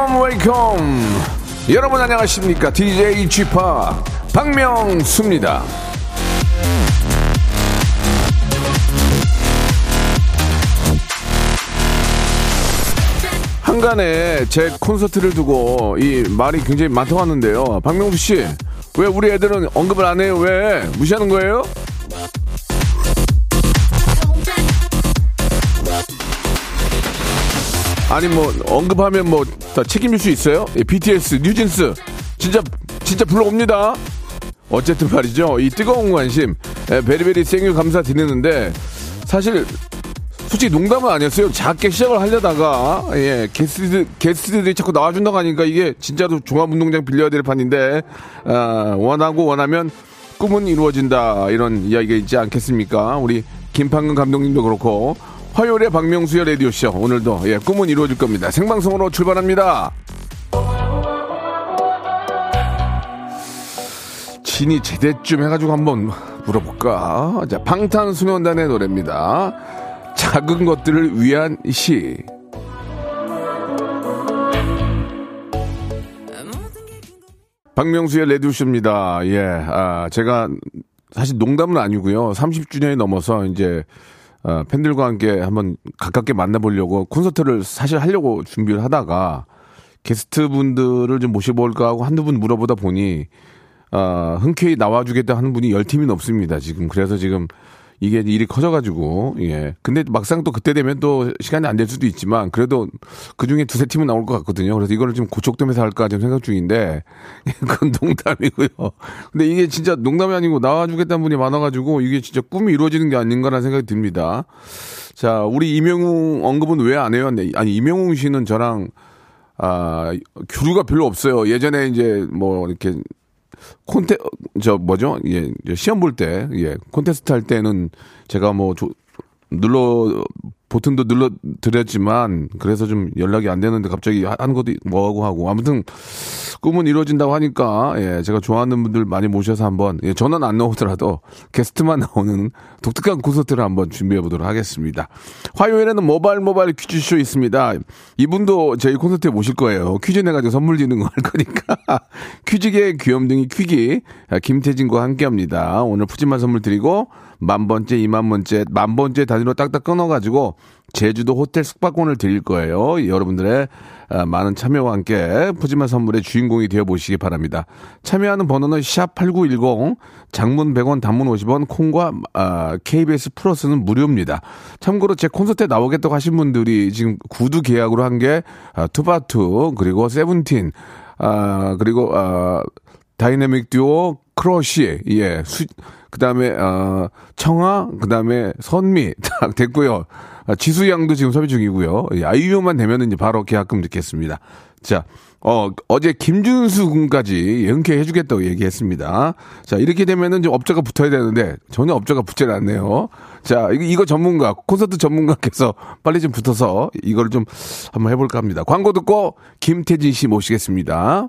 Welcome welcome 여러분 안녕하십니까 DJ Chip 박명수입니다. 한간에 제 콘서트를 두고 이 말이 굉장히 많다고 하는데요. 박명수 씨, 왜 우리 애들은 언급을 안 해요? 왜? 무시하는 거예요? 아니 뭐 언급하면 뭐 다 책임질 수 있어요? 예, BTS, 뉴진스 진짜 진짜 불러옵니다. 어쨌든 말이죠. 이 뜨거운 관심, 예, 베리베리 생유 감사드리는데 사실 솔직히 농담은 아니었어요. 작게 시작을 하려다가 예 게스트 게스트들이 자꾸 나와준다고 하니까 이게 진짜로 종합운동장 빌려야 될 판인데 아, 원하고 원하면 꿈은 이루어진다 이런 이야기가 있지 않겠습니까? 우리 김판근 감독님도 그렇고 화요일에 박명수의 라디오 쇼 오늘도 예 꿈은 이루어질 겁니다. 생방송으로 출발합니다. 진이 제대쯤 해가지고 한번 물어볼까? 자 방탄소년단의 노래입니다. 작은 것들을 위한 시. 박명수의 레디오쇼입니다. 예, 아, 제가 사실 농담은 아니고요. 30주년이 넘어서 이제 아, 팬들과 함께 한번 가깝게 만나보려고 콘서트를 사실 하려고 준비를 하다가 게스트 분들을 좀 모셔볼까 하고 한두 분 물어보다 보니 아, 흔쾌히 나와주겠다 하는 분이 열 팀이 넘습니다. 지금 그래서 지금 이게 일이 커져가지고 예. 근데 막상 또 그때 되면 또 시간이 안 될 수도 있지만 그래도 그 중에 두세 팀은 나올 것 같거든요. 그래서 이거를 좀 고척돔에서 할까 좀 생각 중인데 그건 농담이고요. 근데 이게 진짜 농담이 아니고 나와주겠다는 분이 많아가지고 이게 진짜 꿈이 이루어지는 게 아닌가라는 생각이 듭니다. 자, 우리 이명웅 언급은 왜 안 해요? 아니 이명웅 씨는 저랑 아 교류가 별로 없어요. 예전에 이제 뭐 이렇게 콘테 저 뭐죠? 예, 시험 볼 때, 예, 콘테스트 할 때는 제가 뭐 조, 눌러 보통도 눌러 드렸지만 그래서 좀 연락이 안 되는데 갑자기 하는 것도 뭐하고 하고 아무튼 꿈은 이루어진다고 하니까 예 제가 좋아하는 분들 많이 모셔서 한번 예 저는 안 나오더라도 게스트만 나오는 독특한 콘서트를 한번 준비해 보도록 하겠습니다. 화요일에는 모바일 모바일 퀴즈쇼 있습니다. 이분도 저희 콘서트에 모실 거예요. 퀴즈 내가지고 선물 드리는 거 할 거니까 퀴즈계 귀염둥이 퀴기 김태진과 함께합니다. 오늘 푸짐한 선물 드리고 만 번째, 이만 번째, 만 번째 단위로 딱딱 끊어가지고 제주도 호텔 숙박권을 드릴 거예요. 여러분들의 아, 많은 참여와 함께 푸짐한 선물의 주인공이 되어 보시기 바랍니다. 참여하는 번호는 샵8910, 장문 100원, 단문 50원, 콩과 아, KBS 플러스는 무료입니다. 참고로 제 콘서트에 나오겠다고 하신 분들이 지금 구두 계약으로 한게 아, 투바투, 그리고 세븐틴, 아, 그리고 아, 다이내믹 듀오 크러쉬, 예, 수, 그 다음에, 어, 청하, 그 다음에 선미, 딱 됐고요. 아, 지수 양도 지금 섭외 중이고요. 예, 아이유만 되면 이제 바로 계약금 듣겠습니다. 자, 어, 어제 김준수 군까지 흔쾌히 해주겠다고 얘기했습니다. 자, 이렇게 되면은 좀 업자가 붙어야 되는데 전혀 업자가 붙지 않네요. 자, 이거, 이거 전문가, 콘서트 전문가께서 빨리 좀 붙어서 이걸 좀 한번 해볼까 합니다. 광고 듣고 김태진 씨 모시겠습니다.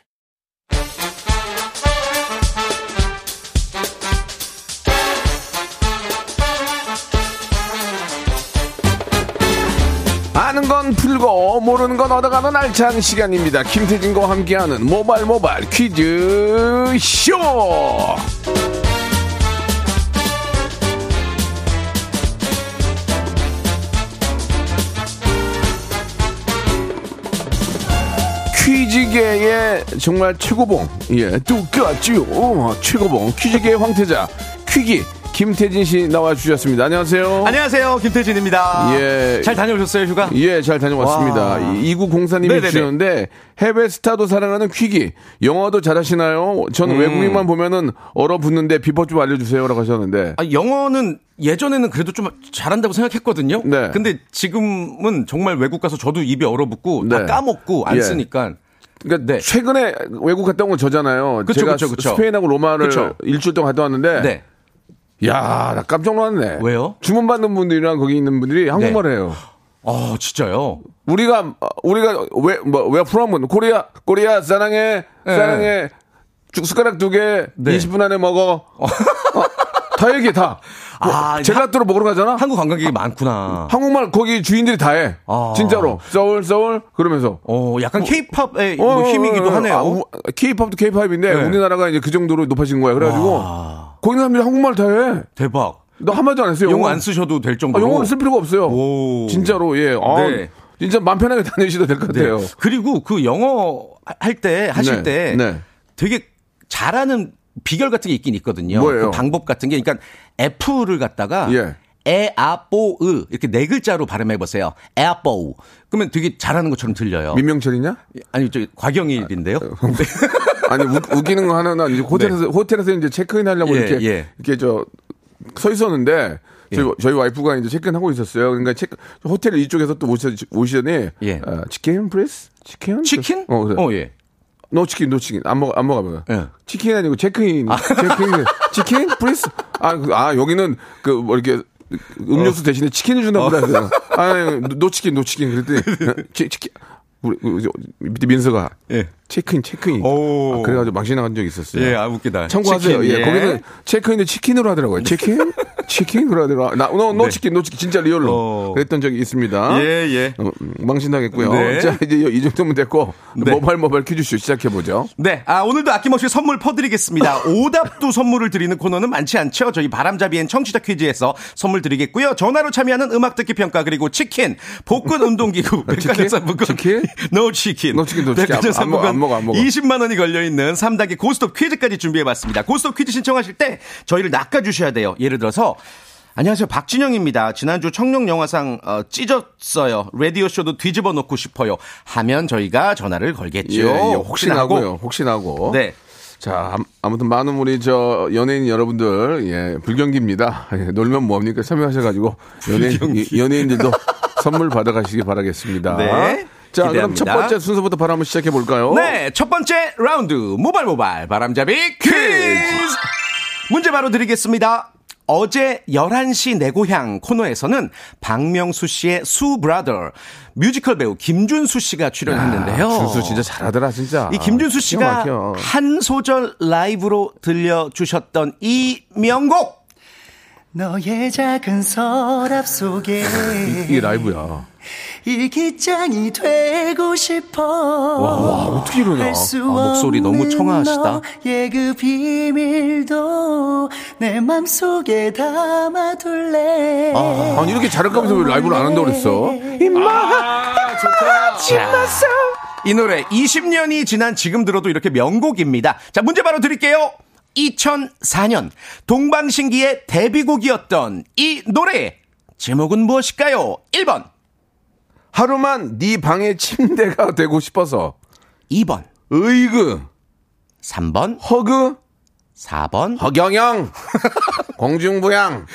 아는 건 풀고 모르는 건 얻어가는 알찬 시간입니다. 김태진과 함께하는 모발 모발 퀴즈 쇼. 퀴즈계의 정말 최고봉, 예, 어, 최고봉, 퀴즈계의 황태자, 퀴기, 김태진 씨 나와 주셨습니다. 안녕하세요. 안녕하세요. 김태진입니다. 예. 잘 다녀오셨어요, 휴가? 예, 잘 다녀왔습니다. 와. 2904님이 네네네. 주셨는데 해외 스타도 사랑하는 퀴기 영어도 잘하시나요? 저는 음. 외국인만 보면은 얼어붙는데 비법 좀 알려주세요라고 하셨는데 아, 영어는 예전에는 그래도 좀 잘한다고 생각했거든요. 네. 근데 지금은 정말 외국 가서 저도 입이 얼어붙고 네. 다 까먹고 안 예. 쓰니까. 그러니까 네. 최근에 외국 갔다 온 건 저잖아요. 그쵸, 제가 그쵸, 그쵸. 스페인하고 로마를. 일주일 동안 갔다 왔는데 네. 야, 나 깜짝 놀랐네. 왜요? 주문 받는 분들이랑 거기 있는 분들이 한국말 네. 해요. 아, 진짜요? 우리가 우리가 where 뭐 where from은 Korea Korea 사랑해 네. 사랑해 죽 숟가락 두 개 네. 20분 안에 먹어. 어, 다 얘기해 다. 뭐, 아, 젤라또로 먹으러 가잖아. 한국 관광객이 많구나. 한국말 거기 주인들이 다 해. 아. 진짜로. 서울 서울 그러면서. 어, 약간 케이팝의 어, 뭐 힘이기도 어, 어, 하네요. 아, 우- 케이팝도 케이팝인데 네. 우리나라가 이제 그 정도로 높아진 거야. 그래가지고 와. 거기 사람들이 한국말 다 해. 대박. 너 한마디도 안 했어요. 영어 안 쓰셔도 될 아, 정도로. 영어를 쓸 필요가 없어요. 오. 진짜로 예. 아, 네. 진짜 맘 편하게 다니셔도 될것 네. 같아요. 그리고 그 영어 할 때 하실 네, 때 네. 되게 잘하는 비결 같은 게 있긴 있거든요. 그 방법 같은 게 그러니까 F를 갖다가 예. 에아뽀으 이렇게 네 글자로 발음해 보세요. 에아뽀우. 그러면 되게 잘하는 것처럼 들려요. 민병철이냐? 아니 저 곽영일인데요. 네. 아니 웃, 웃기는 거 하나는 이제 호텔에서 호텔에서 이제 체크인 하려고 예, 이렇게 예. 이렇게 저 서 있었는데 저희, 저희 와이프가 이제 체크인 하고 있었어요. 그러니까 체크 호텔 이쪽에서 또 오시, 오시더니 예. 어, 치킨 please 치킨 치킨? 어, 그래. 어 예. no 치킨 no 치킨 안 먹어 안 먹어. 예. 치킨 아니고 체크인. 체크인. 치킨? please? 아, 그, 아 여기는 그 뭐 이렇게 음료수 대신에 치킨을 주나 보다. 그래서 아, no 치킨 no 치킨. 그랬더니 치, 치킨 우리 우리 민서가 예. 체크인 체크인. 오. 아, 그래가지고 망신 나간 적 있었어요. 예, 아 웃기다. 참고하세요. 치킨, 예, 거기는 체크인을 치킨으로 하더라고요. 치킨? 치킨? 그러더라고요. 나, no, no 네. 치킨, no 치킨. 진짜 real로. 어. 그랬던 적이 있습니다. 예, 예. 어, 음, 망신당했고요. 네. 자, 이제 이 정도면 됐고. 네. 모바일 모바일 퀴즈쇼 시작해보죠. 네, 아, 오늘도 아낌없이 선물 퍼드리겠습니다. 오답도 선물을 드리는 코너는 많지 않죠. 저희 바람잡이엔 청취자 퀴즈에서 선물 드리겠고요. 전화로 참여하는 음악 듣기 평가 그리고 치킨, 복근 운동기구, 백화점 상품권, 치킨? no 치킨, no 치킨, no 치킨. 백화점 상품권 먹어, 안 먹어. 20만 원이 걸려 있는 3단계 고스톱 퀴즈까지 준비해봤습니다. 고스톱 퀴즈 신청하실 때 저희를 낚아주셔야 돼요. 예를 들어서. 안녕하세요. 박진영입니다. 지난주 청룡 영화상 어, 찢었어요. 라디오 쇼도 뒤집어 놓고 싶어요. 하면 저희가 전화를 걸겠죠. 예, 예, 혹시나고요. 혹시나고. 네. 자, 암- 아무튼 많은 우리 저 연예인 여러분들, 예, 불경기입니다. 예, 놀면 뭐합니까? 참여하셔가지고 연예인, 이- 연예인들도 선물 받아가시기 바라겠습니다. 네, 자, 그럼 첫 기대합니다. 번째 순서부터 바로 한번 시작해 볼까요? 네, 첫 번째 라운드 모발 모발 바람잡이 퀴즈. 문제 바로 드리겠습니다. 어제 11시 내 고향 코너에서는 박명수 씨의 수 brother 뮤지컬 배우 김준수 씨가 출연했는데요. 준수 진짜 잘하더라, 진짜. 이 김준수 씨가. 한 소절 라이브로 들려주셨던 이 명곡 너의 작은 서랍 속에 이게 라이브야. 일기장이 되고 싶어 와, 어떻게 이러냐. 아, 목소리 너무 청아하시다. 너의 그 비밀도 내 맘속에 담아둘래 아니, 이렇게 잘할 거면서 왜 라이브를 안 한다고 그랬어? 자, 이 노래 20년이 지난 지금 들어도 이렇게 명곡입니다. 자, 문제 바로 드릴게요. 2004년 동방신기의 데뷔곡이었던 이 노래 제목은 무엇일까요? 1번, 하루만 네 방의 침대가 되고 싶어서. 2번, 으이그, 3번, 허그, 4번. 허경영, 공중부양.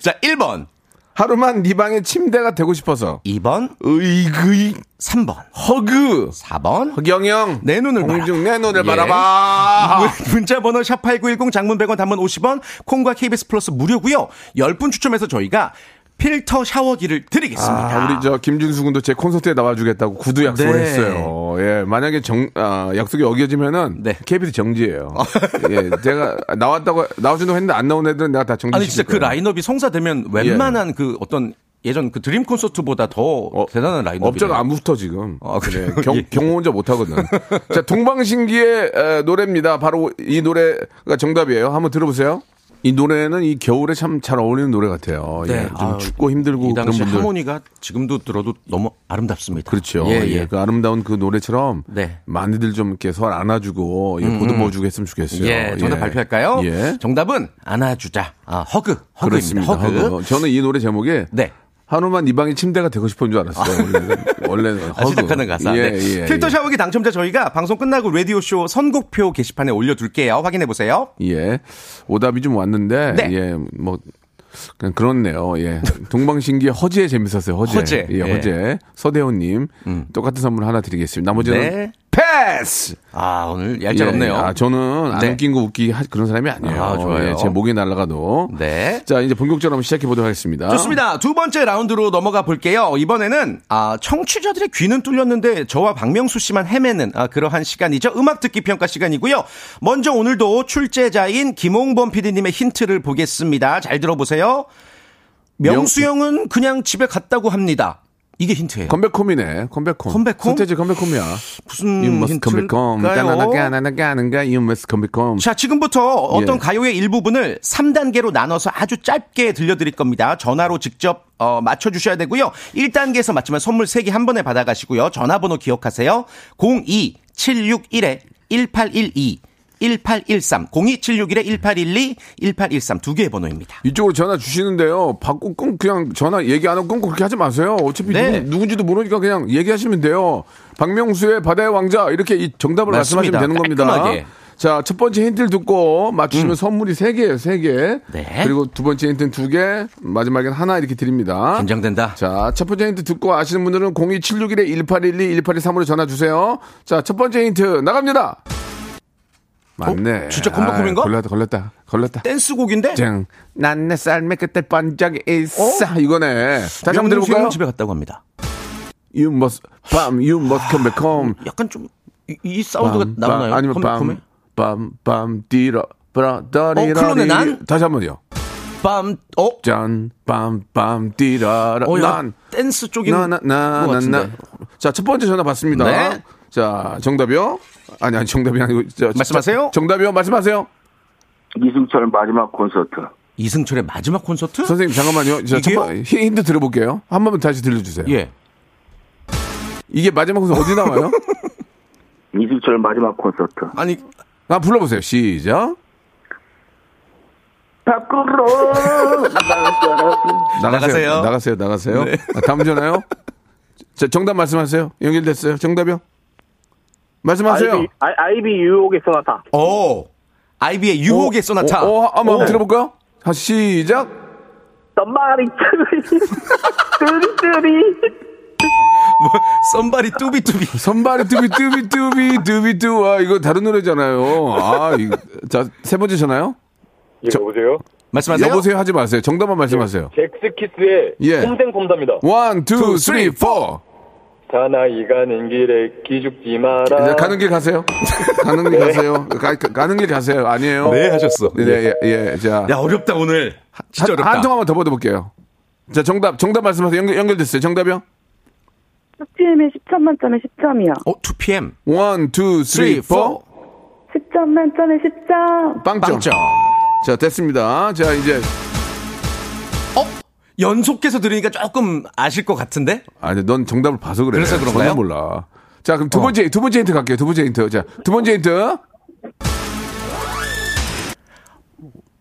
자, 1번, 하루만 네 방의 침대가 되고 싶어서. 2번, 으이그, 3번, 허그, 4번. 허경영. 내 눈을 봐라. 공중 내 눈을 예. 바라봐. 문- 문자 번호 샵8910 장문 100원 단문 50원 콩과 KBS 플러스 무료고요 10분 추첨해서 저희가 필터 샤워기를 드리겠습니다 아, 우리 저 김준수 군도 제 콘서트에 나와주겠다고 구두 약속을 네. 했어요. 예, 만약에 정, 아, 약속이 어겨지면은 네. KBS 정지예요. 예, 제가 나왔다고 나와준다고 했는데 안 나온 애들은 내가 다 정지. 아니 진짜 그 라인업이 성사되면 웬만한 그 어떤 예전 그 드림 콘서트보다 더 대단한 라인업이 어, 업자가 안 붙어 지금. 아, 그래요? 경, 예. 경호 혼자 못 하거든. 자, 동방신기의 에, 노래입니다. 바로 이 노래가 정답이에요. 한번 들어보세요. 이 노래는 이 겨울에 참 잘 어울리는 노래 같아요. 예, 좀 아유, 춥고 힘들고 이 그런 당시 분들. 하모니가 지금도 들어도 너무 아름답습니다. 그렇죠. 예, 예, 예. 그 아름다운 그 노래처럼 네. 음, 많이들 좀 이렇게 서 안아주고 예, 보듬어주고 했으면 좋겠어요. 예, 정답 발표할까요? 예. 정답은 안아주자. 아, 허그. 허그입니다. 그렇습니다. 허그. 허그. 저는 이 노래 제목에 네. 한우만 이 방이 침대가 되고 싶은 줄 알았어요. 원래는, 원래는 아. 시작하는 가사. 예, 네. 예, 필터 예. 샤워기 당첨자 저희가 방송 끝나고 라디오쇼 선곡표 게시판에 올려둘게요. 확인해보세요. 예. 오답이 좀 왔는데, 네. 예, 뭐, 그냥 그렇네요. 예. 동방신기 허재 재밌었어요. 허재. 허재. 예, 예. 음. 허재. 서대호님. 똑같은 선물 하나 드리겠습니다. 나머지는 네. 패스! 아, 오늘 얄짤없네요. 예, 아, 저는 안 네. 웃긴 거 웃기게 하- 그런 사람이 아니에요. 아, 좋아요. 예, 제 목이 날아가도. 네. 자, 이제 본격적으로 한번 시작해 보도록 하겠습니다. 좋습니다. 두 번째 라운드로 넘어가 볼게요. 이번에는 아, 청취자들의 귀는 뚫렸는데 저와 박명수 씨만 헤매는 아, 그러한 시간이죠. 음악 듣기 평가 시간이고요. 먼저 오늘도 출제자인 김홍범 PD님의 힌트를 보겠습니다. 잘 들어보세요. 명수 형은 그냥 집에 갔다고 합니다. 이게 힌트예요. 컴백홈이네. 컴백홈. 컴백홈? 서태지 컴백홈이야. 무슨 You must come back home. 자, 지금부터 어떤 예. 가요의 일부분을 3단계로 나눠서 아주 짧게 들려드릴 겁니다. 전화로 직접 어, 맞춰주셔야 되고요. 1단계에서 맞추면 선물 3개 한 번에 받아가시고요. 전화번호 기억하세요. 02-761-1812. 1813 02761에 1812 1813두 개의 번호입니다. 이쪽으로 전화 주시는데요. 받고 꼭 그냥 전화 얘기 안 하고 끊고 그렇게 하지 마세요. 어차피 네. 누구, 누군지도 모르니까 그냥 얘기하시면 돼요. 박명수의 바다의 왕자 이렇게 이 정답을 맞습니다. 말씀하시면 되는 겁니다. 깔끔하게. 자, 첫 번째 힌트를 듣고 맞추시면 선물이 세개예요세개 음. 네. 그리고 두 번째 힌트는 두개 마지막엔 하나 이렇게 드립니다. 긴장된다. 자, 첫 번째 힌트 듣고 아시는 분들은 02761에 1812, 1823으로 전화 주세요. 자, 첫 번째 힌트 나갑니다. 맞네. 어? 진짜 컴백홈인가? 아, 걸렸다, 걸렸다, 걸렸다. 댄스곡인데? 짱. 난내 삶의 끝에 번쩍 있어. 이거네. 다시 한번 들어볼까요? 집에 갔다고 합니다. You must, 밤, you must come back home. 약간 좀 이, 이 사운드가 밤, 나오나요? 밤, 아니면 컴백홈에? 밤, 밤, 밤, 뒤로, 브라, 더리라리. 클론의 난? 다시 한 번요. 밤, 어? 짠, 밤, 밤, 뒤라라. 어, 야, 난. 댄스 쪽인 나, 나, 나, 것 나, 나. 같은데. 자, 첫 번째 전화 받습니다. 네. 자, 정답이요? 아니, 아니, 정답이 아니고. 저, 저, 말씀하세요. 정답이요? 말씀하세요. 이승철 마지막 콘서트. 이승철의 마지막 콘서트? 선생님, 잠깐만요. 자, 힌- 힌트 들어볼게요. 한 번만 다시 들려주세요. 예. 이게 마지막 콘서트 어디 나와요? 이승철 마지막 콘서트. 아니, 아, 불러보세요. 시작. 밖으로 나가서 나가세요. 나가세요. 나가세요. 네. 아, 다음 전화요. 자, 정답 말씀하세요. 연결됐어요. 정답이요? 말씀하세요. 아이비, 아이, 아이비 유혹의 소나타. 오. 아이비의 유혹의 소나타. 어, 어, 한번 들어볼까요? 다 시작. 썸바리 뚜리 뚜리 썸바리 뚜비 뚜비. 선발이 뚜비 뚜비 뚜비 뚜비 뚜. 아, 이거 다른 노래잖아요. 아, 이, 자, 세 번째 전화요? 예, 여보세요? 말씀하세요. 여보세요 하지 마세요. 정답만 말씀하세요. 젝스키스의 예. 폼생폼사입니다. one, two, three, four. 사나이 가는 길에 기죽지 마라. 이제 가는 길 가세요. 가는 길 가세요. 가, 가, 는 길 가세요. 아니에요. 네, 하셨어. 네, 예, 예. 자. 야, 어렵다, 오늘. 진짜 한, 어렵다. 한 통 한번 더 받아볼게요. 자, 정답, 정답 말씀하세요. 연결, 연결됐어요. 정답이요? 2PM의 10점 만점에 10점이요. 어, 2PM. one, two, three, four. 10점 만점에 10점. 빵점. 빵점. 자, 됐습니다. 자, 이제. 어? 연속해서 들으니까 조금 아실 것 같은데? 아니, 넌 정답을 봐서 그래. 그래서 그런가요? 어. 전혀 몰라. 자, 그럼 두 번째, 두 번째 힌트 갈게요. 두 번째 힌트. 자, 두 번째 힌트.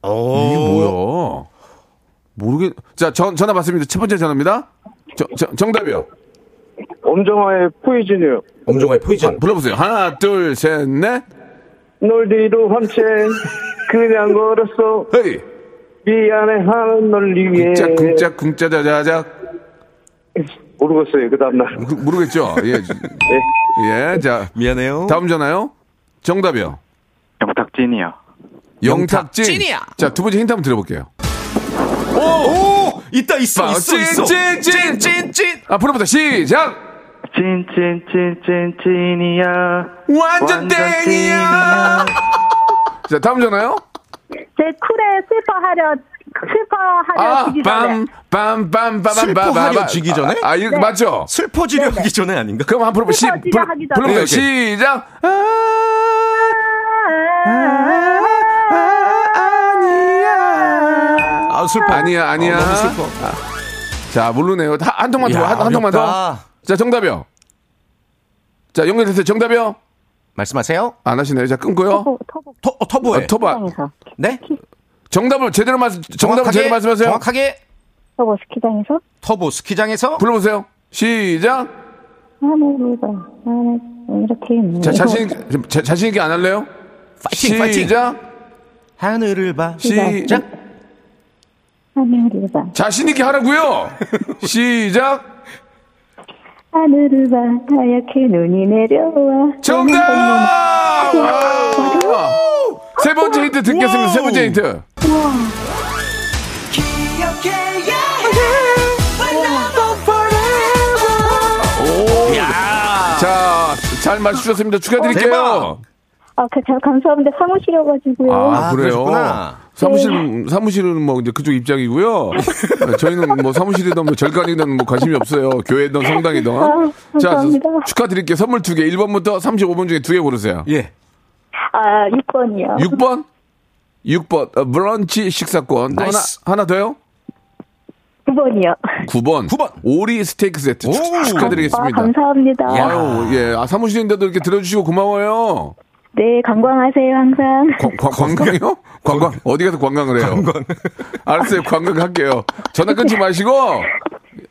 이게 뭐야? 모르겠, 자, 전, 전화 받습니다. 첫 번째 전화입니다. 저, 저, 정답이요. 엄정화의 포이즌이요. 엄정화의 포이즌. 불러보세요. 하나, 둘, 셋, 넷. 널 뒤로 함채 그냥 걸었어 헤이. 미안해 하는 널 위해 쿵짝, 쿵짝, 쿵짜자자작. 모르겠어요 그 다음날 그, 모르겠죠? 예. 예, 자. 미안해요. 다음 전화요. 정답이요. 영탁진이요 영탁진. 영탁진이야. 자, 두 번째 힌트 한번 들어볼게요. 오! 오! 있다, 있어, 빠, 있어, 있어. 찐, 찐, 찐, 찐. 아. 시작! 찐찐찐찐찐이야 완전 땡이야! 자, 다음 전화요. 제 쿨에 슬퍼하려, 슬퍼하려 아, 지기 전에. 빰, 빰, 빰, 빰, 빰, 슬퍼하려 빰, 지기 전에? 아, 아, 이거 맞죠? 슬퍼지려 하기 전에 아닌가? 그럼 한번 불러보 시, 슬퍼지려 하기 전에. 불러보세요. 오케이, 시작! 아, 아, 아니야. 아, 슬퍼. 아니야, 아니야. 어, 너무 슬퍼. 아. 자, 모르네요. 다- 한 통만 더, 야, 한, 한 통만 더. 어렵다. 자, 정답이요. 자, 연결됐어요. 정답이요. 말씀하세요. 안 하시네요. 자, 끊고요. 터보, 터보. 토, 어, 터보에. 아, 터바. 네? 정답을 제대로 말씀, 정답을 정확하게, 제대로 말씀하세요. 정확하게 터보 스키장에서. 터보 스키장에서 불러보세요. 시작. 하늘을 봐. 하늘, 이렇게. 자, 자신, 자, 자신 있게 안 할래요? 파이팅, 파이팅. 시작. 하늘을 봐. 시작. 하늘을 봐. 자신 있게 하라고요. 시작. 하늘을 봐. 하얗게 눈이 내려와. 정답! 와! 세 번째 힌트 듣겠습니다. 세 번째 힌트. 야. 자, 잘 맞추셨습니다. 축하드릴게요. 대박. 아, 그, 잘 감사합니다. 사무실이어가지고요. 아, 아, 그래요? 그러셨구나. 사무실, 사무실은 뭐 이제 그쪽 입장이고요. 저희는 뭐 사무실이든 뭐 절간이든 뭐 관심이 없어요. 교회든 성당이든. 아, 자, 감사합니다. 축하드릴게요. 선물 두 개. 1번부터 35번 중에 두 개 고르세요. 예. 아, 6번이요. 6번? 6번. 어, 브런치 식사권. 또 하나, nice. 하나 더요? 9번이요. 9번. 9번. 오리 스테이크 세트. 축- 오. 아, 축하드리겠습니다. 감사합니다. 아유, 예. 아, 사무실인데도 이렇게 들어주시고 고마워요. 네, 관광하세요, 항상. 관- 관- 관광이요? 관광. 어디 가서 관광을 해요? 관광. 알았어요. 관광 할게요. 전화 끊지 마시고,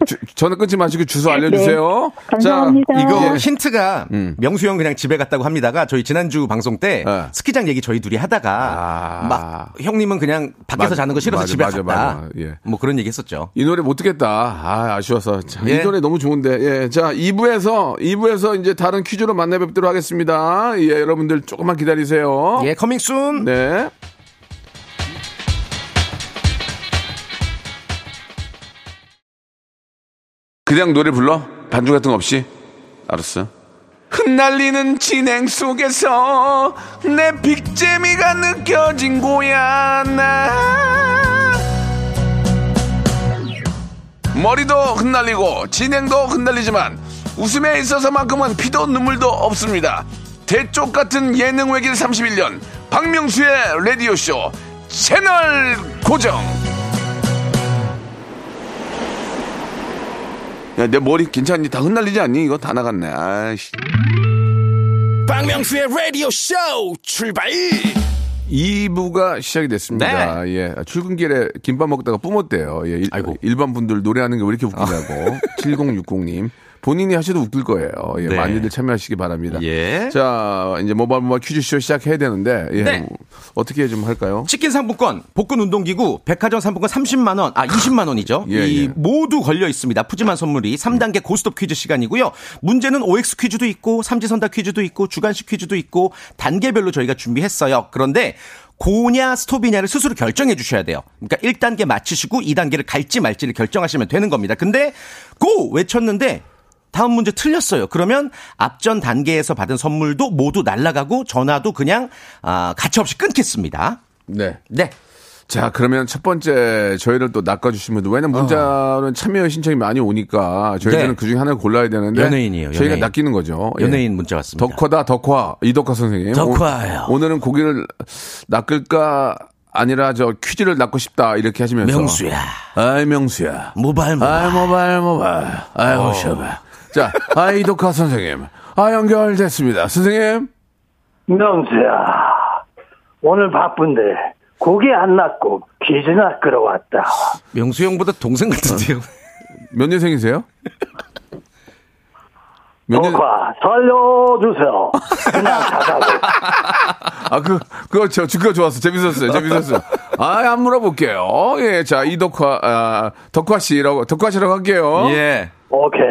주- 전화 끊지 마시고 주소 알려주세요. 네, 감사합니다. 이거 예. 힌트가 명수 형 그냥 집에 갔다고 합니다가 저희 지난주 방송 때 네. 스키장 얘기 저희 둘이 하다가 아. 막 형님은 그냥 밖에서 맞아, 자는 거 싫어서 맞아, 집에 맞아, 갔다. 맞아. 예. 뭐 그런 얘기 했었죠. 이 노래 못 듣겠다. 아, 아쉬워서. 자, 예. 이 노래 너무 좋은데. 예. 자, 2부에서, 2부에서 이제 다른 퀴즈로 만나 뵙도록 하겠습니다. 예, 여러분들 조금만 기다리세요. 예, coming soon. 네. 그냥 노래 불러? 반주 같은 거 없이? 알았어. 흩날리는 진행 속에서 내 big재미가 느껴진 거야, 나. 머리도 흩날리고 진행도 흩날리지만 웃음에 있어서만큼은 피도 눈물도 없습니다. 대쪽 같은 예능 외길 31년 박명수의 라디오쇼 채널 고정. 야, 내 머리 괜찮니? 다 흩날리지 않니? 이거 다 나갔네. 아이씨. 박명수의 라디오 쇼 출발 2부가 시작이 됐습니다. 예. 출근길에 김밥 먹다가 뿜었대요. 예. 일, 아이고. 일반 분들 노래하는 게 왜 이렇게 웃기냐고. 7060님. 본인이 하셔도 웃길 거예요. 예. 네. 많이들 참여하시기 바랍니다. 예. 자, 이제 모바일 모바일 퀴즈쇼 시작해야 되는데, 예. 네. 어떻게 좀 할까요? 치킨 상품권, 복근 운동기구, 백화점 상품권 30만 원, 아 20만 원이죠. 예, 이 예. 모두 걸려 있습니다. 푸짐한 선물이 3단계 고스톱 퀴즈 시간이고요. 문제는 OX 퀴즈도 있고 삼지선다 퀴즈도 있고 주간식 퀴즈도 있고 단계별로 저희가 준비했어요. 그런데 고냐 스톱이냐를 스스로 결정해 주셔야 돼요. 그러니까 1단계 맞히시고 2단계를 갈지 말지를 결정하시면 되는 겁니다. 근데 고 외쳤는데 다음 문제 틀렸어요. 그러면 앞전 단계에서 받은 선물도 모두 날라가고 전화도 그냥 아, 가차없이 끊겠습니다. 네. 네. 자, 그러면 첫 번째 저희를 또 낚아주시면, 왜냐면 문자는 참여 신청이 많이 오니까 저희들은 어. 네. 그 중에 하나를 골라야 되는데. 연예인이에요, 저희가 연예인. 낚이는 거죠. 예. 연예인 문자 왔습니다. 덕화다, 덕화. 이덕화 선생님. 덕화예요. 오, 오늘은 고기를 낚을까 아니라 저 퀴즈를 낚고 싶다. 이렇게 하시면서. 명수야. 아이, 명수야. 모발 모발. 아이, 모발, 모발. 아이고, 어. 셔봐. 자, 아이, 이덕화 선생님. 아, 연결됐습니다. 선생님. 명수야, 오늘 바쁜데 고기 안 낚고 퀴즈나 끌어왔다. 명수 형보다 동생 같은데요. 몇 년생이세요? 몇 년? 덕화 살려주세요. 그냥 가자고. 아, 그, 그거, 저, 그거 좋았어. 재밌었어요. 재밌었어요. 아, 안 물어볼게요. 예, 자, 이덕화, 아, 덕화 씨라고, 덕화 씨라고 할게요. 예. 오케이.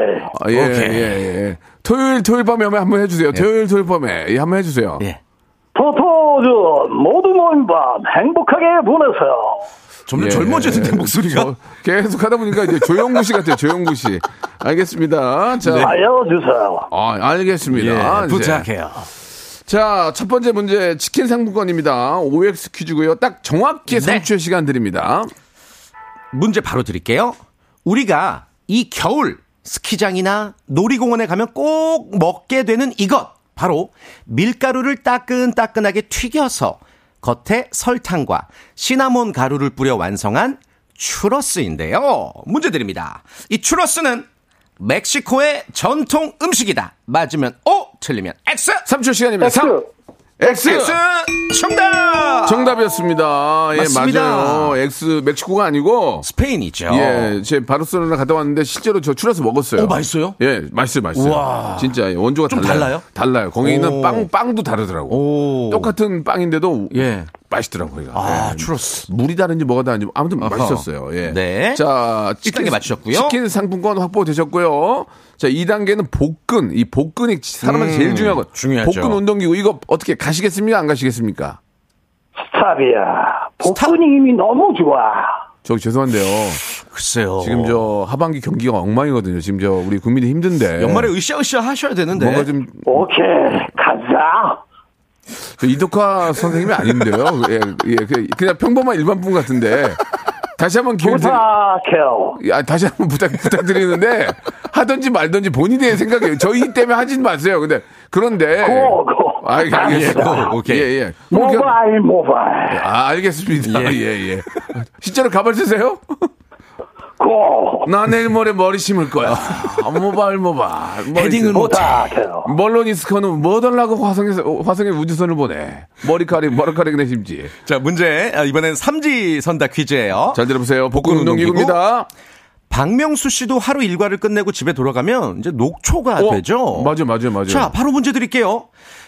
아, 예, 오케이. 예, 예. 토요일, 토요일 밤에 한번 한번 해주세요. 토요일, 토요일 밤에. 예, 한번 해주세요. 예. 토토준 모두 모인 밤 행복하게 보내세요. 점점 예. 젊어지는데 목소리가. 저, 계속 하다 보니까 이제 조영구 씨 같아요. 조영구 씨. 알겠습니다. 자. 알려주세요. 아, 알겠습니다. 예, 이제. 부탁해요. 자, 첫 번째 문제 치킨 상품권입니다. OX 퀴즈고요. 딱 정확히 네. 3초의 시간 드립니다. 문제 바로 드릴게요. 우리가 이 겨울 스키장이나 놀이공원에 가면 꼭 먹게 되는 이것. 바로 밀가루를 따끈따끈하게 튀겨서 겉에 설탕과 시나몬 가루를 뿌려 완성한 추러스인데요. 문제 드립니다. 이 추러스는 멕시코의 전통 음식이다. 맞으면 O, 틀리면 X. 3초 시간입니다. 3. X. X 정답. 정답이었습니다. 예, 맞습니다. 맞아요. X 멕시코가 아니고 스페인이죠. 예, 제 바르셀로나 갔다 왔는데 실제로 저 추러스 먹었어요. 오, 맛있어요? 예, 맛있어요, 맛있어요. 우와. 진짜 예, 원조가 좀 달라요. 달라요? 달라요. 거기 있는 오. 빵 빵도 다르더라고. 오. 똑같은 빵인데도 예. 맛있더라고요. 아, 예. 추러스. 물이 다른지 뭐가 다른지 아무튼. 맛있었어요. 예. 네. 자, 1단계 맞추셨고요. 치킨 상품권 확보되셨고요. 자, 2단계는 복근. 이 복근이 사람한테 음, 제일 중요한 거. 중요하죠. 복근 운동기구 이거 어떻게 가시겠습니까? 안 가시겠습니까? 스탑이야. 복근이 이미 너무 좋아. 저 죄송한데요. 글쎄요. 지금 저 하반기 경기가 엉망이거든요. 지금 저 우리 국민이 힘든데. 연말에 으쌰으쌰 하셔야 되는데. 뭔가 좀 오케이, 가자. 저 이덕화 선생님이 아닌데요. 예, 예, 그- 그냥 평범한 일반 분 같은데. 다시 한번 기회를 드리, 부탁해요. 아, 다시 한번 부탁, 부탁드리는데, 하든지 말든지 본인의 생각이에요. 저희 때문에 하진 마세요. 근데, 그런데. 고, 고. 아, 알겠습니다. 고, 오케이. 예, 예. 모바일, 모바일. 아, 알겠습니다. 예, 예. 실제로 가발 쓰세요? 고. 나 내일 모레 머리 심을 거야. 아, 모발, 모발. 못해. 부탁해요. 멀로니스커는 뭐 달라고 화성에서, 화성에 우주선을 보내. 머리카락, 머리카락 내 심지. 자, 문제. 아, 이번엔 삼지 선다 퀴즈예요. 잘 들어보세요. 복근 운동기구입니다. 박명수 씨도 하루 일과를 끝내고 집에 돌아가면 이제 녹초가 어, 되죠. 맞아요, 맞아요, 맞아요. 자, 바로 문제 드릴게요.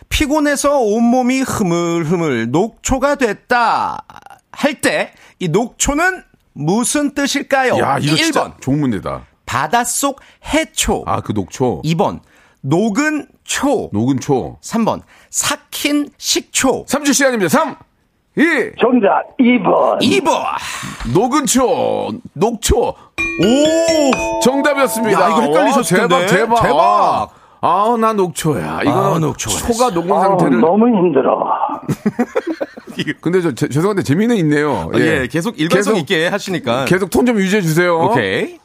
피곤해서 온몸이 흐물흐물 녹초가 됐다 할 때 이 녹초는 무슨 뜻일까요? 야, 이거 1번 진짜 좋은 문제다. 바닷속 해초. 아, 그 녹초. 2번 녹은 초. 녹은 초. 3번 삭힌 식초. 3주 시간입니다. 3, 2, 정답 2번. 2번. 녹은 초, 녹초. 오! 정답이었습니다. 야, 이거 헷갈리셨을 와, 대박, 텐데. 대박. 대박. 아, 나 녹초야. 이거는 아, 녹초가 초가 녹은 아, 상태를. 너무 힘들어. 근데 저 제- 죄송한데 재미는 있네요. 예, 계속 일관성 계속- 있게 하시니까. 계속 톤 좀 유지해 주세요. 오케이.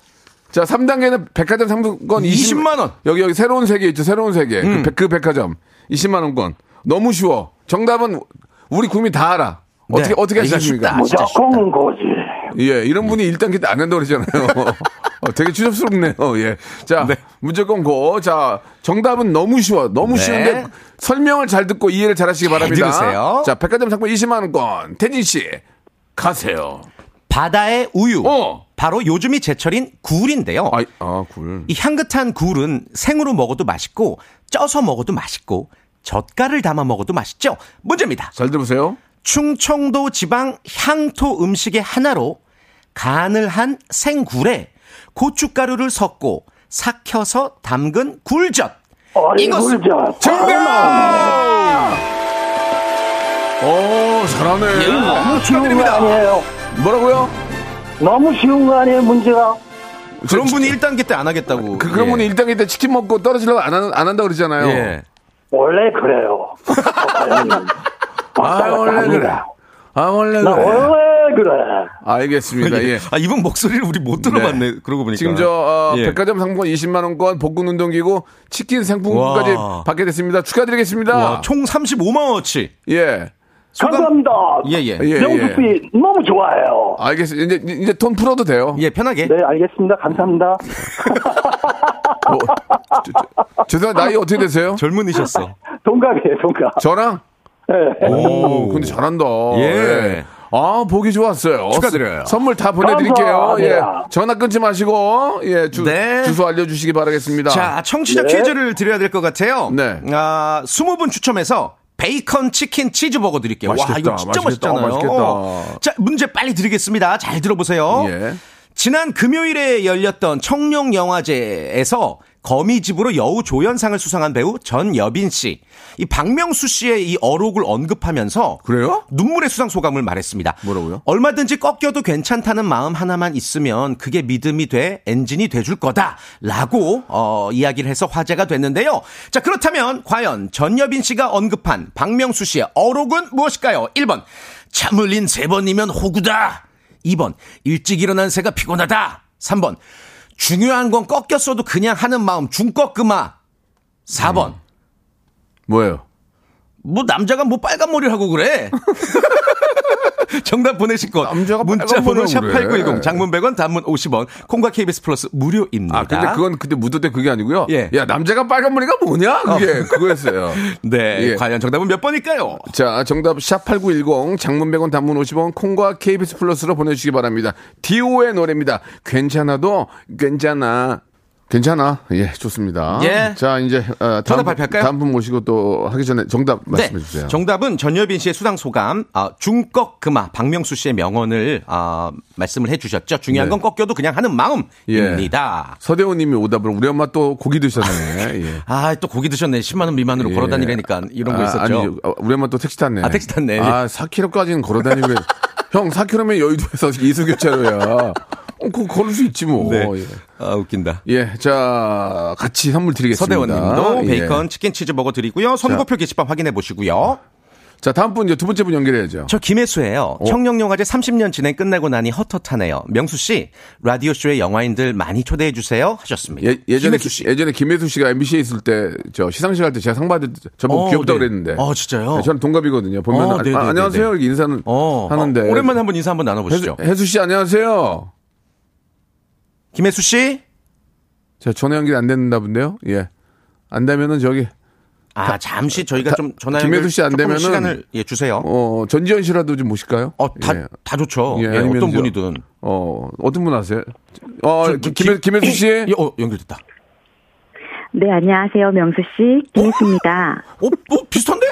자, 3단계는 백화점 상품권 20, 20만 원. 여기 여기 새로운 세계 있죠. 새로운 세계. 음. 그, 백, 그 백화점 20만 원권. 너무 쉬워. 정답은 우리 국민 다 알아. 어떻게 네. 어떻게 이거 하십니까? 무조건 고지. 예, 이런 분이 1단계 때안 한다고 그러잖아요. 어, 되게 추접스럽네요. 예. 자, 무조건 고. 자, 정답은 너무 쉬워. 너무 네. 쉬운데 설명을 잘 듣고 이해를 잘 하시기 바랍니다. 들으세요. 자, 백화점 상품 20만원권. 태진 씨, 가세요. 바다의 우유. 어. 바로 요즘이 제철인 굴인데요. 아, 아, 굴. 이 향긋한 굴은 생으로 먹어도 맛있고 쪄서 먹어도 맛있고 젓갈을 담아 먹어도 맛있죠. 문제입니다. 잘 들어보세요. 충청도 지방 향토 음식의 하나로 간을 한 생굴에 고춧가루를 섞고 삭혀서 담근 굴젓. 어이, 이것은 굴젓. 정답! 오, 잘하네. 너무 쉬운 거 아니에요? 뭐라고요? 너무 쉬운 거 아니에요, 문제가? 그런 분이 1단계 때 안 하겠다고. 그, 그런 예. 분이 1단계 때 치킨 먹고 떨어지려고 안, 한- 안 한다 그러잖아요. 예. 원래 그래요. 아, 원래 그래. 아, 원래 나 그래. 원래 그래. 알겠습니다. 예. 아, 이분 목소리를 우리 못 들어봤네. 그러고 보니까. 지금 저 어, 예. 백화점 상품권 20만 원권, 복근 운동기구, 치킨 상품권까지 와. 받게 됐습니다. 축하드리겠습니다. 와, 총 35만 원어치. 예. 감사합니다. 예, 예. 예, 예. 씨 너무 좋아해요. 알겠습니다. 이제 이제 톤 풀어도 돼요. 예, 편하게. 네, 알겠습니다. 감사합니다. 어, 저- 저- 죄송한데 나이 어떻게 되세요? 젊은이셨어. 동갑이에요, 동갑. 저랑? 네. 오, 근데 잘한다. 예. 아, 보기 좋았어요. 축하드려요. 선물 다 보내드릴게요. 예. 감사합니다. 전화 끊지 마시고, 예, 주, 네. 주소 알려주시기 바라겠습니다. 자, 청취자 네. 퀴즈를 드려야 될 것 같아요. 네. 아, 20분 추첨해서 베이컨 치킨 치즈버거 드릴게요. 와, 맛있겠다, 이거 진짜 맛있겠다, 맛있잖아요. 맛있겠다. 어. 자, 문제 빨리 드리겠습니다. 잘 들어보세요. 예. 지난 금요일에 열렸던 청룡 영화제에서 거미집으로 여우 조연상을 수상한 배우 전여빈 씨. 이 박명수 씨의 이 어록을 언급하면서 그래요? 눈물의 수상 소감을 말했습니다. 뭐라고요? 얼마든지 꺾여도 괜찮다는 마음 하나만 있으면 그게 믿음이 돼 엔진이 돼줄 거다라고 어, 이야기를 해서 화제가 됐는데요. 자 그렇다면 과연 전여빈 씨가 언급한 박명수 씨의 어록은 무엇일까요? 1번 참 흘린 세 번이면 호구다. 2번 일찍 일어난 새가 피곤하다. 3번 중요한 건 꺾였어도 그냥 하는 마음 중꺾으마. 4번 뭐예요? 뭐 남자가 뭐 빨간 머리를 하고 그래. 정답 보내실 곳 남자가 문자 번호 빨간 거라고 그래. 샵8910 장문 100원 단문 50원 콩과 KBS 플러스 무료입니다. 아, 근데 그건 그때 묻을 때 그게 아니고요. 예. 야, 남자가 빨간 머리가 뭐냐? 그게 그거였어요. 네. 예. 과연 정답은 몇 번일까요? 자, 정답 샵8910 장문 100원 단문 50원 콩과 KBS 플러스로 보내 주시기 바랍니다. 디오의 노래입니다. 괜찮아도 괜찮아. 괜찮아. 예, 좋습니다. 예. 자, 이제 어, 다음, 정답 발표할까요? 다음 분 모시고 또 하기 전에 정답 말씀해 주세요. 네. 정답은 전여빈 씨의 수상 소감, 아, 중꺾 금화 박명수 씨의 명언을 아, 말씀을 해 주셨죠. 중요한 네. 건 꺾여도 그냥 하는 마음입니다. 서대호 님이 오답을 우리 엄마 또 고기 드셨네. 예. 아, 또 고기 드셨네. 10만 원 미만으로 예. 걸어 다니려니까 이런 거 아, 있었죠. 아니, 어, 우리 엄마 또 택시 탔네. 아, 택시 탔네. 아, 4km까지는 걸어 다니고. 형, 4km면 여의도에서 이수교차로야. 어, 그거 걸을 수 있지 뭐. 네. 예. 아, 웃긴다. 예, 자, 같이 선물 드리겠습니다. 서대원님도 예. 베이컨 치킨 치즈 버거 드리고요. 선물표 게시판 확인해 보시고요. 자, 다음 분, 이제 두 번째 분 연결해야죠. 저 김혜수예요. 청룡영화제 30년 진행 끝나고 나니 헛헛하네요. 명수 씨 라디오 쇼에 영화인들 많이 초대해 주세요 하셨습니다. 예, 예전에, 김혜수 씨. 예전에 김혜수 씨가 MBC에 있을 때, 저 시상식 할 때 제가 상 받을 때, 저보고 어, 귀엽다고 네. 그랬는데. 어, 진짜요? 네, 저는 동갑이거든요. 보면, 어, 아, 네네네네. 안녕하세요. 이렇게 인사는 어, 하는데. 어, 오랜만에 한번 인사 한번 나눠보시죠. 혜수 씨, 안녕하세요. 김혜수 씨. 자, 전화 연결이 안 된다 본데요. 예. 안 되면은 저기, 아 잠시 저희가 다- 좀 전화 김혜수 연결 씨안 조금 되면은- 시간을 예 주세요. 어, 전지현 씨라도 좀 모실까요? 어, 다, 예. 다 좋죠. 예, 예, 어떤 저- 분이든. 어, 어떤 분 아세요? 어, 저- 저 김, 김- 김 혜수 씨? 예, 어, 연결됐다. 네, 안녕하세요. 명수 씨. 김혜수입니다. 어, 어 비슷한데?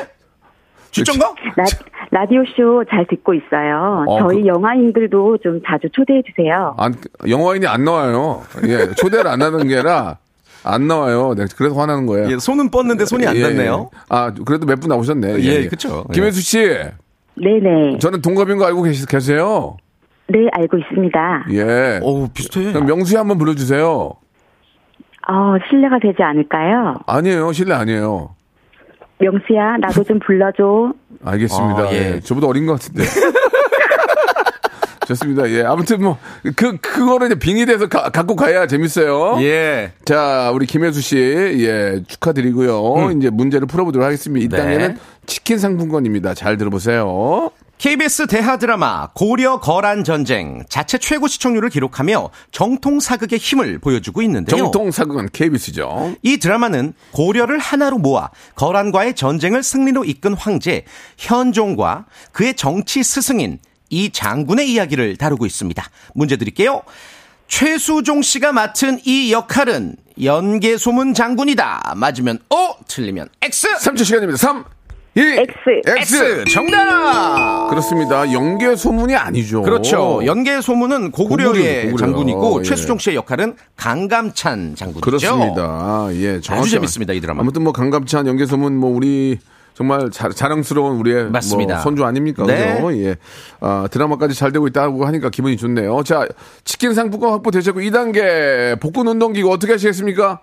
진짠가? 라, 라디오쇼 잘 듣고 있어요. 어, 저희 그- 영화인들도 좀 자주 초대해 주세요. 안, 영화인이 안 나와요. 예, 초대를 안 하는 게 아니라, 안 나와요. 네, 그래서 화나는 거예요. 예, 손은 뻗는데 손이 안 예, 닿네요. 예. 아, 그래도 몇 분 나오셨네. 예, 그쵸. 김혜수 씨, 네네. 저는 동갑인 거 알고 계시, 계세요? 네, 알고 있습니다. 예. 어우, 비슷해. 그럼 명수야 한번 불러주세요. 어, 신뢰가 되지 않을까요? 아니에요. 실례 아니에요. 명수야, 나도 좀 불러줘. 알겠습니다. 아, 예. 예. 저보다 어린 것 같은데. 좋습니다. 예. 아무튼 뭐, 그, 그거를 이제 빙의돼서 가- 갖고 가야 재밌어요. 예. 자, 우리 김혜수 씨, 예, 축하드리고요. 이제 문제를 풀어보도록 하겠습니다. 이 음. 네. 단계는 치킨 상품권입니다. 잘 들어보세요. KBS 대하 드라마 고려 거란 전쟁 자체 최고 시청률을 기록하며 정통 사극의 힘을 보여주고 있는데요. 정통 사극은 KBS죠. 이 드라마는 고려를 하나로 모아 거란과의 전쟁을 승리로 이끈 황제 현종과 그의 정치 스승인 이 장군의 이야기를 다루고 있습니다. 문제 드릴게요. 최수종 씨가 맡은 이 역할은 연개소문 장군이다. 맞으면 O, 틀리면 X. 3초 시간입니다. 3, 2, X. X 정답. 그렇습니다. 연계 소문이 아니죠. 그렇죠. 연계 소문은 고구려의 고구려. 장군이고 예. 최수종 씨의 역할은 강감찬 장군이죠. 그렇습니다. 예, 정확히 재밌습니다, 이 드라마. 아무튼 뭐 강감찬 연계 소문 뭐 우리 정말 자, 자랑스러운 우리의 맞습니다. 뭐 선조 아닙니까? 네. 그죠? 예. 아, 드라마까지 잘 되고 있다고 하니까 기분이 좋네요. 자, 치킨 상품권 확보되셨고 2단계 복근 운동기구 어떻게 하시겠습니까?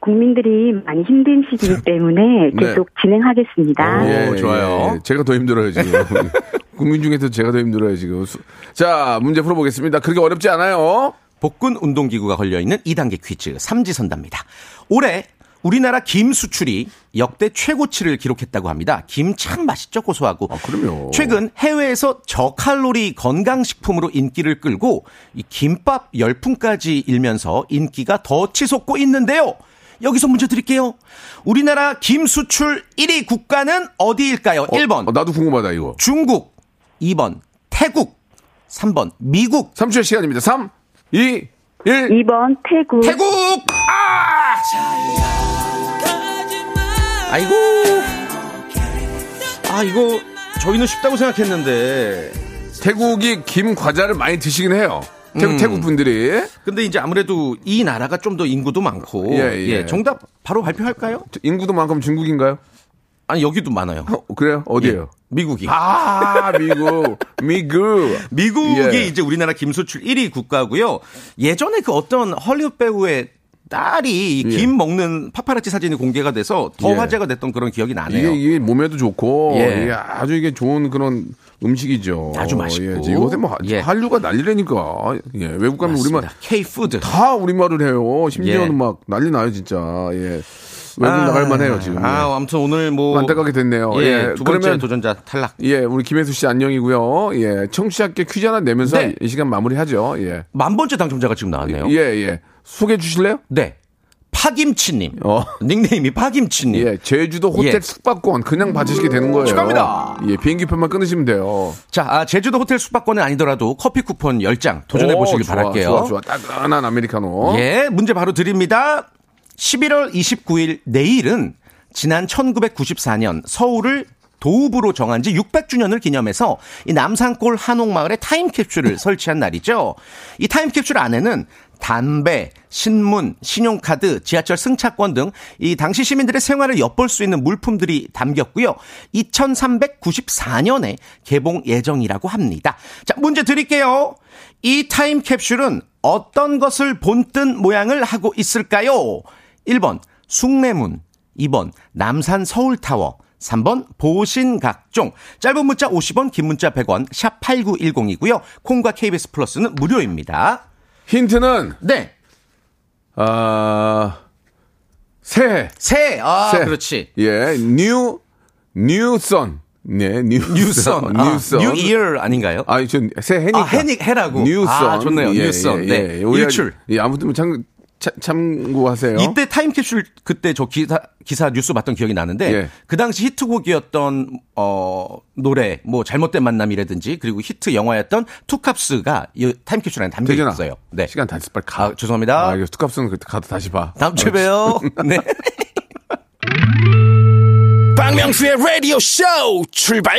국민들이 많이 힘든 시기이기 때문에 네. 계속 진행하겠습니다. 오, 좋아요. 예. 제가 더 힘들어요, 지금. 국민 중에서 제가 더 힘들어요, 지금. 수- 자, 문제 풀어보겠습니다. 그렇게 어렵지 않아요. 복근 운동기구가 걸려있는 2단계 퀴즈 삼지선답니다. 올해 우리나라 김 수출이 역대 최고치를 기록했다고 합니다. 김 참 맛있죠, 고소하고. 아, 그럼요. 최근 해외에서 저칼로리 건강식품으로 인기를 끌고 이 김밥 열풍까지 일면서 인기가 더 치솟고 있는데요. 여기서 문제 드릴게요. 우리나라 김 수출 1위 국가는 어디일까요? 1번 어, 나도 궁금하다, 이거. 중국, 2번 태국, 3번 미국. 3초의 시간입니다. 3, 2, 1. 2번 태국. 태국! 아! 아이고. 아, 이거 저희는 쉽다고 생각했는데. 태국이 김 과자를 많이 드시긴 해요. 태국, 음. 태국 분들이. 근데 이제 아무래도 이 나라가 좀 더 인구도 많고. 예, 예. 정답 바로 발표할까요? 인구도 많으면 중국인가요? 아니, 여기도 많아요. 어, 그래요? 어디에요? 예, 미국이. 아, 미국. 미국. 미국이 예. 이제 우리나라 김수출 1위 국가고요. 예전에 그 어떤 헐리우드 배우의 딸이 이 예. 김 먹는 파파라치 사진이 공개가 돼서 더 예. 화제가 됐던 그런 기억이 나네요. 이게, 이게 몸에도 좋고, 예. 이게 아주 이게 좋은 그런 음식이죠. 아주 맛있고. 예, 요새 뭐 예. 한류가 난리라니까. 예, 외국 가면 우리말 K 푸드. 다 우리말을 해요. 심지어는 예. 막 난리 나요, 진짜. 예. 외국 나갈 만해요 지금. 아, 아무튼 오늘 뭐 안타깝게 됐네요. 예, 예, 두 번째 그러면- 도전자 탈락. 예, 우리 김혜수 씨 안녕이고요. 예, 청취자께 퀴즈 하나 내면서 네. 이 시간 마무리하죠. 예, 만 번째 당첨자가 지금 나왔네요. 예, 예. 소개해 주실래요? 네. 파김치님. 어. 닉네임이 파김치님. 예, 제주도 호텔 예. 숙박권 그냥 받으시게 되는 거예요. 축하합니다. 예, 비행기표만 끊으시면 돼요. 자, 아, 제주도 호텔 숙박권은 아니더라도 커피 쿠폰 10장 도전해 보시길 바랄게요. 좋아, 좋아. 따끈한 아메리카노. 예, 문제 바로 드립니다. 11월 29일 내일은 지난 1994년 서울을 도읍으로 정한 지 600주년을 기념해서 이 남산골 한옥마을에 타임캡슐을 설치한 날이죠. 이 타임캡슐 안에는 담배, 신문, 신용카드, 지하철 승차권 등 이 당시 시민들의 생활을 엿볼 수 있는 물품들이 담겼고요. 2394년에 개봉 예정이라고 합니다. 자, 문제 드릴게요. 이 타임캡슐은 어떤 것을 본뜬 모양을 하고 있을까요? 1번 숭례문, 2번 남산 서울타워, 3번 보신각종. 짧은 문자 50원, 긴 문자 100원, 샵 8910이고요. 콩과 KBS 플러스는 무료입니다. 힌트는 네. 아 새해. 새. 아, 새. 그렇지. 예, new, new sun. 네, new, new sun. 아, new sun. New year 아닌가요? 아니, 전 새해니까. 아, 해니, 해라고. New sun. 아, 좋네요. New sun. 네. 우리 일출. 예, 아무튼 참, 참 참고하세요. 이때 타임캡슐 그때 저 기사 기사 뉴스 봤던 기억이 나는데 예. 그 당시 히트곡이었던 어 노래 뭐 잘못된 만남이라든지 그리고 히트 영화였던 투캅스가 이 타임캡슐 안에 담겨 대전아. 있어요. 네. 시간 다 빨리 가. 아, 죄송합니다. 아, 이거 투캅스는 그때 가서 다시 봐. 다음 주에 봬요. 네. 박명수의 라디오 쇼 출발!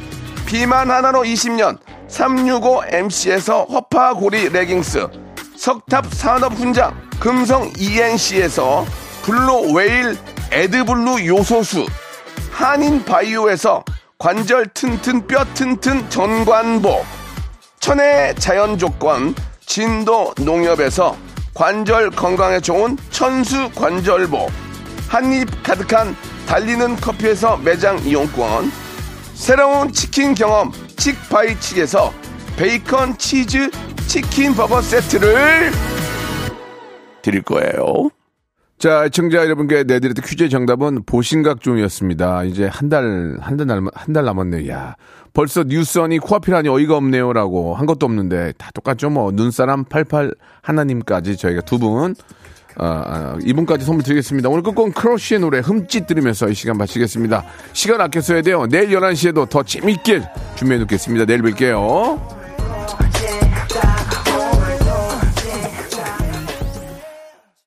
비만 하나로 20년 365MC에서 허파고리 레깅스 석탑 산업 훈장 금성 ENC에서 블루 웨일 에드블루 요소수 한인 바이오에서 관절 튼튼 뼈 튼튼 전관보 천혜 자연 조건 진도 농협에서 관절 건강에 좋은 천수 관절보 한입 가득한 달리는 커피에서 매장 이용권 새로운 치킨 경험 칙바이칙에서 베이컨 치즈 치킨 버거 세트를 드릴 거예요. 자, 청자 여러분께 내드렸던 퀴즈의 정답은 보신각종이었습니다. 이제 한 달, 한 달, 한달 남았네요. 야 벌써 뉴스원이 코앞이라니 어이가 없네요. 라고 한 것도 없는데 다 똑같죠. 뭐, 눈사람 88 하나님까지 저희가 두 분, 아, 아, 이분까지 선물 드리겠습니다. 오늘 끝곡은 크러쉬의 노래 흠짓 들으면서 이 시간 마치겠습니다. 시간 아껴 써야 돼요. 내일 11시에도 더 재밌게 준비해 놓겠습니다. 내일 뵐게요.